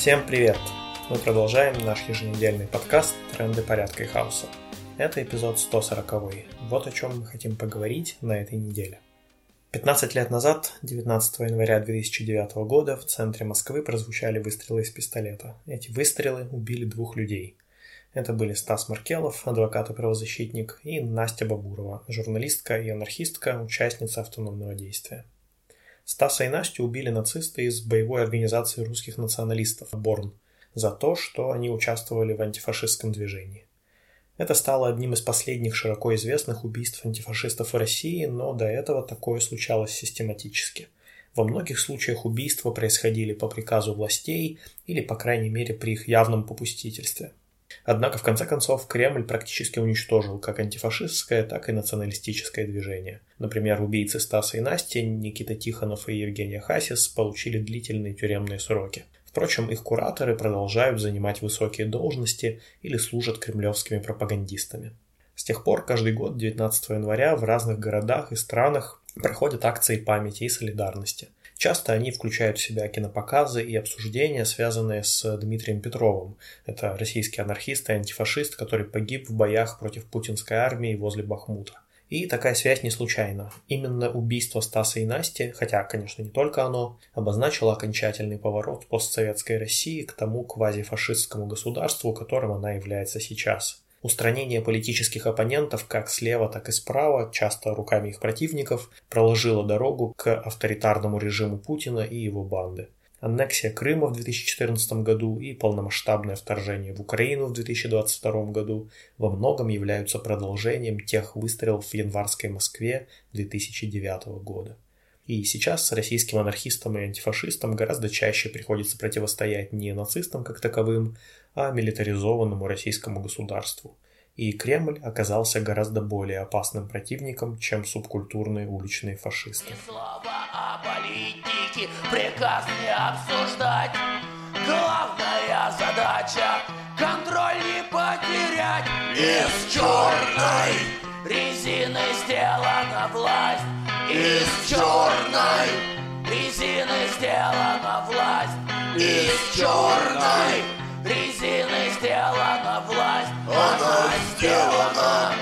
Всем привет! Мы продолжаем наш еженедельный подкаст «Тренды порядка и хаоса». Это эпизод 140. Вот о чем мы хотим поговорить на этой неделе. 15 лет назад, 19 января 2009 года, в центре Москвы прозвучали выстрелы из пистолета. Эти выстрелы убили двух людей. Это были Стас Маркелов, адвокат и правозащитник, и Настя Бабурова, журналистка и анархистка, участница автономного действия. Стаса и Настю убили нацисты из боевой организации русских националистов «Борн» за то, что они участвовали в антифашистском движении. Это стало одним из последних широко известных убийств антифашистов в России, но до этого такое случалось систематически. Во многих случаях убийства происходили по приказу властей или, по крайней мере, при их явном попустительстве. Однако, в конце концов, Кремль практически уничтожил как антифашистское, так и националистическое движение. Например, убийцы Стаса и Насти, Никита Тихонов и Евгения Хасис получили длительные тюремные сроки. Впрочем, их кураторы продолжают занимать высокие должности или служат кремлевскими пропагандистами. С тех пор каждый год 19 января в разных городах и странах проходят акции памяти и солидарности – Часто они включают в себя кинопоказы и обсуждения, связанные с Дмитрием Петровым. Это российский анархист и антифашист, который погиб в боях против путинской армии возле Бахмута. И такая связь не случайна. Именно убийство Стаса и Насти, хотя, конечно, не только оно, обозначило окончательный поворот постсоветской России к тому квазифашистскому государству, которым она является сейчас. Устранение политических оппонентов как слева, так и справа, часто руками их противников, проложило дорогу к авторитарному режиму Путина и его банды. Аннексия Крыма в 2014 году и полномасштабное вторжение в Украину в 2022 году во многом являются продолжением тех выстрелов в январской Москве 2009 года. И сейчас российским анархистам и антифашистам гораздо чаще приходится противостоять не нацистам как таковым, а милитаризованному российскому государству. И Кремль оказался гораздо более опасным противником, чем субкультурные уличные фашисты. Слова о политике, приказ не обсуждать. Главная задача – контроль не потерять. Из черной резины сделана власть. Из черной резины сделана власть. Из черной резины сделана власть, она сделана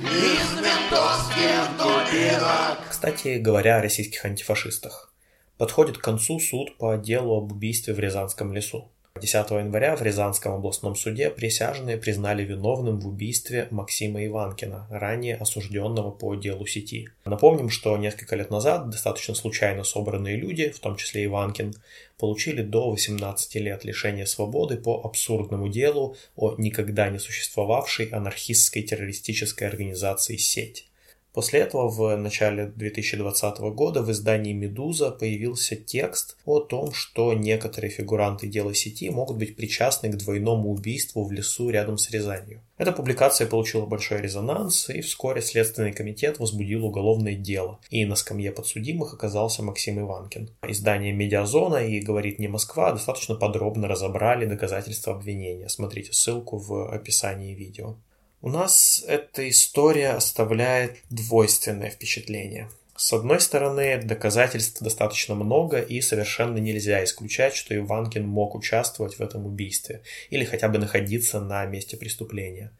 из ментовских дубинок. Кстати говоря о российских антифашистах. Подходит к концу суд по делу об убийстве в Рязанском лесу. 10 января в Рязанском областном суде присяжные признали виновным в убийстве Максима Иванкина, ранее осужденного по делу сети. Напомним, что несколько лет назад достаточно случайно собранные люди, в том числе Иванкин, получили до 18 лет лишения свободы по абсурдному делу о никогда не существовавшей анархистской террористической организации «Сеть». После этого в начале 2020 года в издании «Медуза» появился текст о том, что некоторые фигуранты дела сети могут быть причастны к двойному убийству в лесу рядом с Рязанью. Эта публикация получила большой резонанс, и вскоре Следственный комитет возбудил уголовное дело, и на скамье подсудимых оказался Максим Иванкин. Издание «Медиазона» и «Говорит не Москва» достаточно подробно разобрали доказательства обвинения. Смотрите ссылку в описании видео. У нас эта история оставляет двойственное впечатление. С одной стороны, доказательств достаточно много, и совершенно нельзя исключать, что Иванкин мог участвовать в этом убийстве или хотя бы находиться на месте преступления.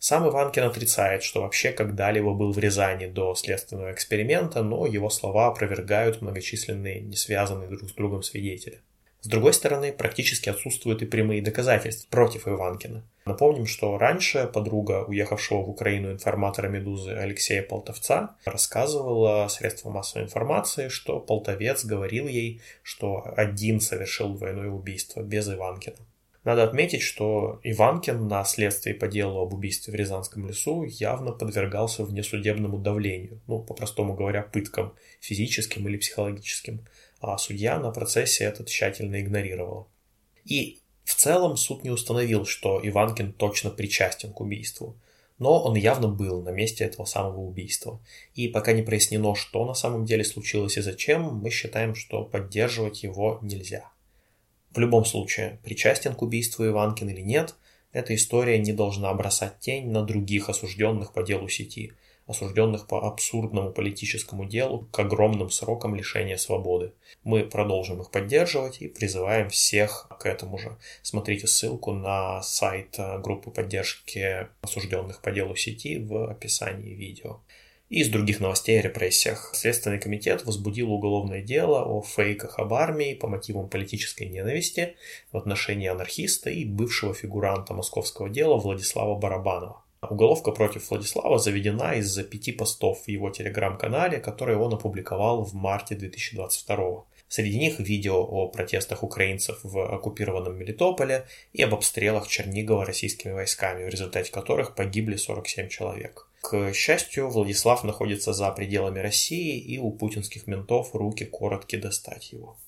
Сам Иванкин отрицает, что вообще когда-либо был в Рязани до следственного эксперимента, но его слова опровергают многочисленные не связанные друг с другом свидетели. С другой стороны, практически отсутствуют и прямые доказательства против Иванкина. Напомним, что раньше подруга уехавшего в Украину информатора «Медузы» Алексея Полтовца рассказывала средствам массовой информации, что Полтовец говорил ей, что один совершил двойное убийство без Иванкина. Надо отметить, что Иванкин на следствии по делу об убийстве в Рязанском лесу явно подвергался внесудебному давлению, ну, по-простому говоря, пыткам, физическим или психологическим а судья на процессе это тщательно игнорировала. И в целом суд не установил, что Иванкин точно причастен к убийству, но он явно был на месте этого самого убийства. И пока не прояснено, что на самом деле случилось и зачем, мы считаем, что поддерживать его нельзя. В любом случае, причастен к убийству Иванкин или нет, эта история не должна бросать тень на других осужденных по делу сети, осужденных по абсурдному политическому делу к огромным срокам лишения свободы. Мы продолжим их поддерживать и призываем всех к этому же. Смотрите ссылку на сайт э, группы поддержки осужденных по делу сети в описании видео. И из других новостей о репрессиях. Следственный комитет возбудил уголовное дело о фейках об армии по мотивам политической ненависти в отношении анархиста и бывшего фигуранта московского дела Владислава Барабанова. Уголовка против Владислава заведена из-за пяти постов в его телеграм-канале, которые он опубликовал в марте 2022 Среди них видео о протестах украинцев в оккупированном Мелитополе и об обстрелах Чернигова российскими войсками, в результате которых погибли 47 человек. К счастью, Владислав находится за пределами России, и у путинских ментов руки коротки достать его.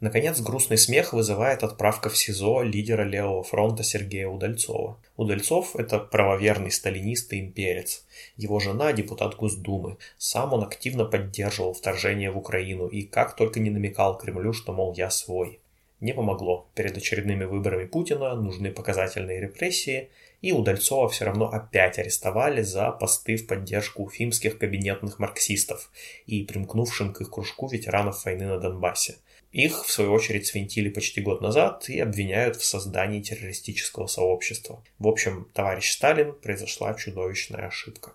Наконец, грустный смех вызывает отправка в СИЗО лидера левого фронта Сергея Удальцова. Удальцов – это правоверный сталинист и имперец. Его жена – депутат Госдумы. Сам он активно поддерживал вторжение в Украину и как только не намекал Кремлю, что, мол, я свой. Не помогло. Перед очередными выборами Путина нужны показательные репрессии, и Удальцова все равно опять арестовали за посты в поддержку уфимских кабинетных марксистов и примкнувшим к их кружку ветеранов войны на Донбассе. Их, в свою очередь, свинтили почти год назад и обвиняют в создании террористического сообщества. В общем, товарищ Сталин, произошла чудовищная ошибка.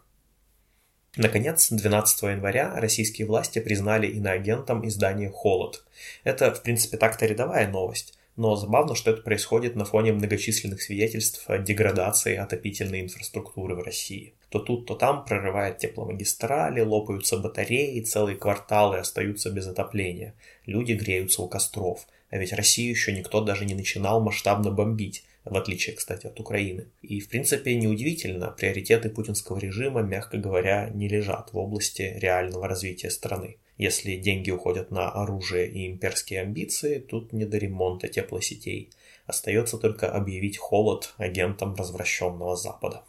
Наконец, 12 января российские власти признали иноагентом издание «Холод». Это, в принципе, так-то рядовая новость, но забавно, что это происходит на фоне многочисленных свидетельств о деградации отопительной инфраструктуры в России. То тут, то там прорывают тепломагистрали, лопаются батареи, целые кварталы остаются без отопления. Люди греются у костров. А ведь Россию еще никто даже не начинал масштабно бомбить в отличие, кстати, от Украины. И, в принципе, неудивительно, приоритеты путинского режима, мягко говоря, не лежат в области реального развития страны. Если деньги уходят на оружие и имперские амбиции, тут не до ремонта теплосетей. Остается только объявить холод агентам развращенного Запада.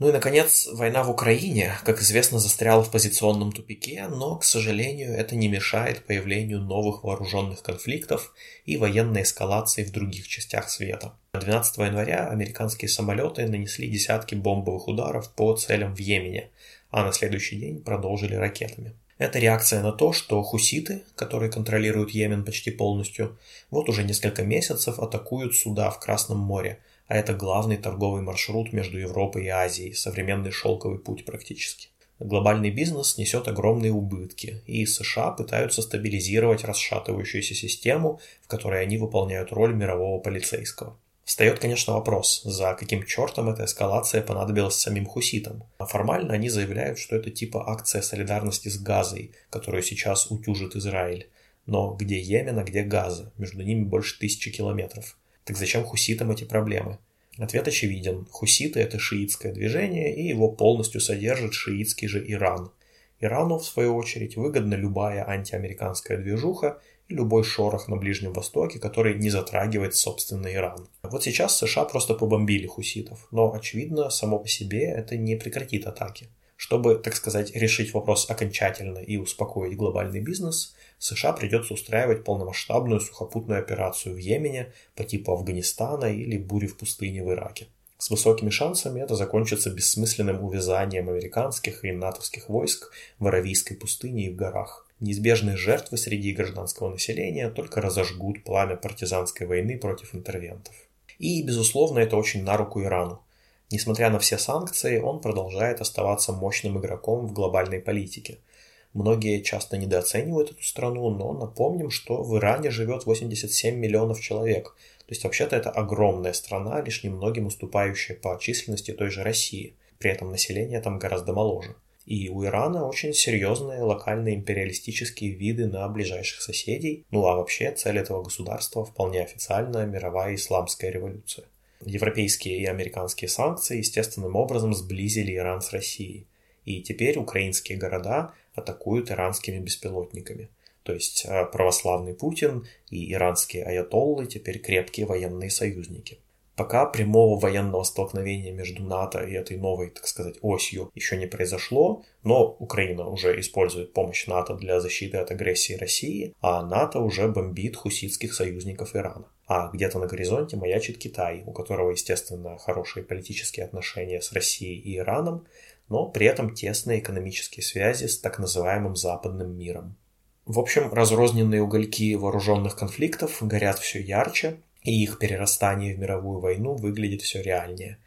Ну и, наконец, война в Украине, как известно, застряла в позиционном тупике, но, к сожалению, это не мешает появлению новых вооруженных конфликтов и военной эскалации в других частях света. 12 января американские самолеты нанесли десятки бомбовых ударов по целям в Йемене, а на следующий день продолжили ракетами. Это реакция на то, что хуситы, которые контролируют Йемен почти полностью, вот уже несколько месяцев атакуют суда в Красном море – а это главный торговый маршрут между Европой и Азией, современный шелковый путь практически. Глобальный бизнес несет огромные убытки, и США пытаются стабилизировать расшатывающуюся систему, в которой они выполняют роль мирового полицейского. Встает, конечно, вопрос, за каким чертом эта эскалация понадобилась самим хуситам. А формально они заявляют, что это типа акция солидарности с Газой, которую сейчас утюжит Израиль. Но где Йемен, а где Газа? Между ними больше тысячи километров. Так зачем хуситам эти проблемы? Ответ очевиден. Хуситы – это шиитское движение, и его полностью содержит шиитский же Иран. Ирану, в свою очередь, выгодна любая антиамериканская движуха и любой шорох на Ближнем Востоке, который не затрагивает собственный Иран. Вот сейчас США просто побомбили хуситов, но, очевидно, само по себе это не прекратит атаки. Чтобы, так сказать, решить вопрос окончательно и успокоить глобальный бизнес, США придется устраивать полномасштабную сухопутную операцию в Йемене по типу Афганистана или бури в пустыне в Ираке. С высокими шансами это закончится бессмысленным увязанием американских и натовских войск в Аравийской пустыне и в горах. Неизбежные жертвы среди гражданского населения только разожгут пламя партизанской войны против интервентов. И, безусловно, это очень на руку Ирану. Несмотря на все санкции, он продолжает оставаться мощным игроком в глобальной политике – Многие часто недооценивают эту страну, но напомним, что в Иране живет 87 миллионов человек. То есть вообще-то это огромная страна, лишь немногим уступающая по численности той же России. При этом население там гораздо моложе. И у Ирана очень серьезные локальные империалистические виды на ближайших соседей. Ну а вообще цель этого государства вполне официальная мировая исламская революция. Европейские и американские санкции естественным образом сблизили Иран с Россией. И теперь украинские города атакуют иранскими беспилотниками. То есть э, православный Путин и иранские аятоллы теперь крепкие военные союзники. Пока прямого военного столкновения между НАТО и этой новой, так сказать, осью еще не произошло, но Украина уже использует помощь НАТО для защиты от агрессии России, а НАТО уже бомбит хуситских союзников Ирана. А где-то на горизонте маячит Китай, у которого, естественно, хорошие политические отношения с Россией и Ираном, но при этом тесные экономические связи с так называемым западным миром. В общем, разрозненные угольки вооруженных конфликтов горят все ярче, и их перерастание в мировую войну выглядит все реальнее.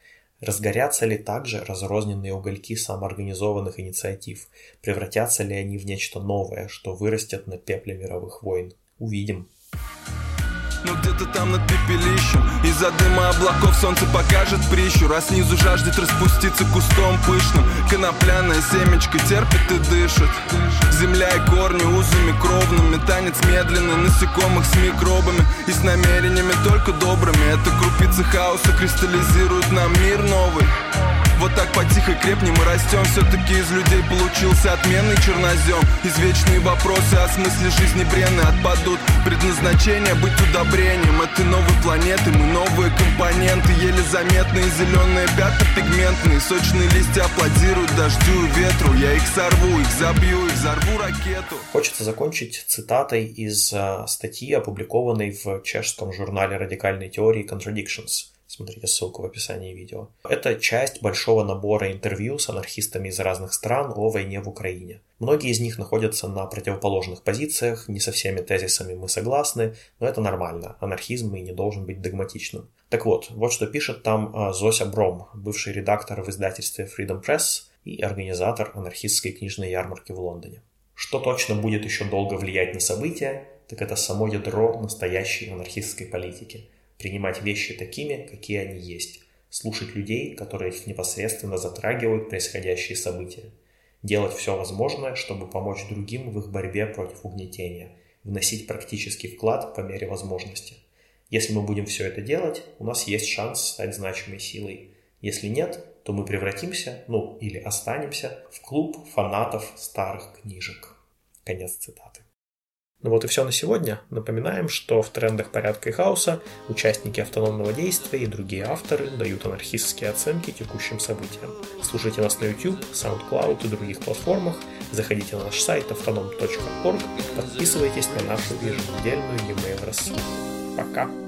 Разгорятся ли также разрозненные угольки самоорганизованных инициатив? Превратятся ли они в нечто новое, что вырастет на пепле мировых войн? Увидим. Но где-то там над пепелищем Из-за дыма облаков солнце покажет прищур А снизу жаждет распуститься кустом пышным Конопляная семечко терпит и дышит Земля и корни узами кровными Танец медленный насекомых с микробами И с намерениями только добрыми Это крупицы хаоса кристаллизируют нам мир новый вот так потихо крепнем и растем. Все-таки из людей получился отменный чернозем. Извечные вопросы о смысле жизни бренные отпадут. Предназначение быть удобрением. Этой новой планеты мы новые компоненты. Еле заметные зеленые пятна пигментные. Сочные листья аплодируют дождю и ветру. Я их сорву, их забью, их взорву ракету. Хочется закончить цитатой из э, статьи, опубликованной в чешском журнале радикальной теории Contradictions – Смотрите ссылку в описании видео. Это часть большого набора интервью с анархистами из разных стран о войне в Украине. Многие из них находятся на противоположных позициях, не со всеми тезисами мы согласны, но это нормально. Анархизм и не должен быть догматичным. Так вот, вот что пишет там а, Зося Бром, бывший редактор в издательстве Freedom Press и организатор анархистской книжной ярмарки в Лондоне. Что точно будет еще долго влиять на события, так это само ядро настоящей анархистской политики – принимать вещи такими, какие они есть, слушать людей, которые их непосредственно затрагивают происходящие события, делать все возможное, чтобы помочь другим в их борьбе против угнетения, вносить практический вклад по мере возможности. Если мы будем все это делать, у нас есть шанс стать значимой силой. Если нет, то мы превратимся, ну или останемся, в клуб фанатов старых книжек. Конец цитаты. Ну вот и все на сегодня. Напоминаем, что в трендах порядка и хаоса участники автономного действия и другие авторы дают анархистские оценки текущим событиям. Слушайте нас на YouTube, SoundCloud и других платформах, заходите на наш сайт autonom.org, подписывайтесь на нашу еженедельную e-mail рассылку. Пока!